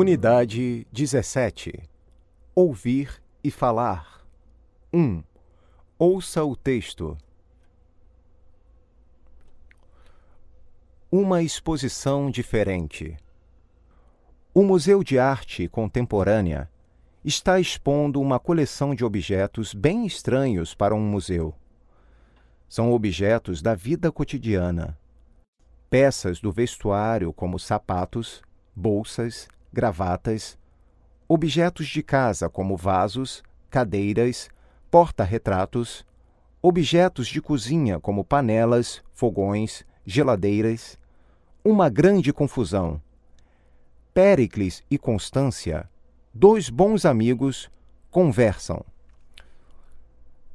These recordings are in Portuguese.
Unidade 17 Ouvir e falar 1. Ouça o texto. Uma exposição diferente. O Museu de Arte Contemporânea está expondo uma coleção de objetos bem estranhos para um museu. São objetos da vida cotidiana. Peças do vestuário, como sapatos, bolsas, gravatas, objetos de casa, como vasos, cadeiras, porta-retratos, objetos de cozinha, como panelas, fogões, geladeiras. Uma grande confusão. Péricles e Constância, dois bons amigos, conversam.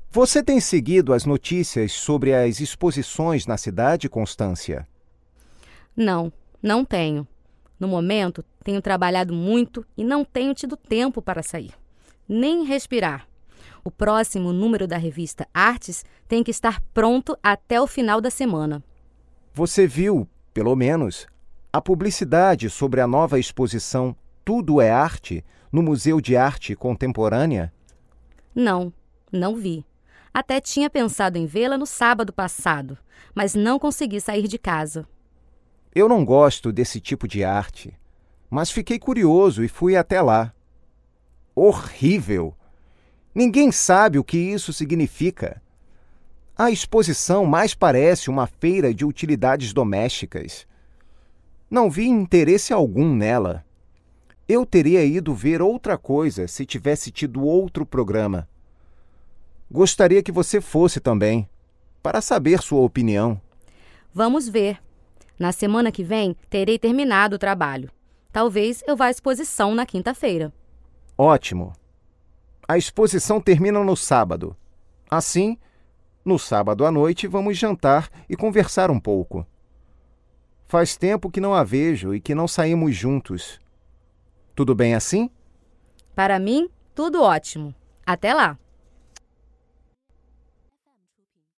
Você tem seguido as notícias sobre as exposições na cidade, Constância? Não, não tenho. No momento, tenho trabalhado muito e não tenho tido tempo para sair, nem respirar. O próximo número da revista Artes tem que estar pronto até o final da semana. Você viu, pelo menos, a publicidade sobre a nova exposição Tudo é Arte no Museu de Arte Contemporânea? Não, não vi. Até tinha pensado em vê-la no sábado passado, mas não consegui sair de casa. Eu não gosto desse tipo de arte, mas fiquei curioso e fui até lá. Horrível! Ninguém sabe o que isso significa. A exposição mais parece uma feira de utilidades domésticas. Não vi interesse algum nela. Eu teria ido ver outra coisa se tivesse tido outro programa. Gostaria que você fosse também, para saber sua opinião. Vamos ver. Na semana que vem, terei terminado o trabalho. Talvez eu vá à exposição na quinta-feira. Ótimo. A exposição termina no sábado. Assim, no sábado à noite, vamos jantar e conversar um pouco. Faz tempo que não a vejo e que não saímos juntos. Tudo bem assim? Para mim, tudo ótimo. Até lá!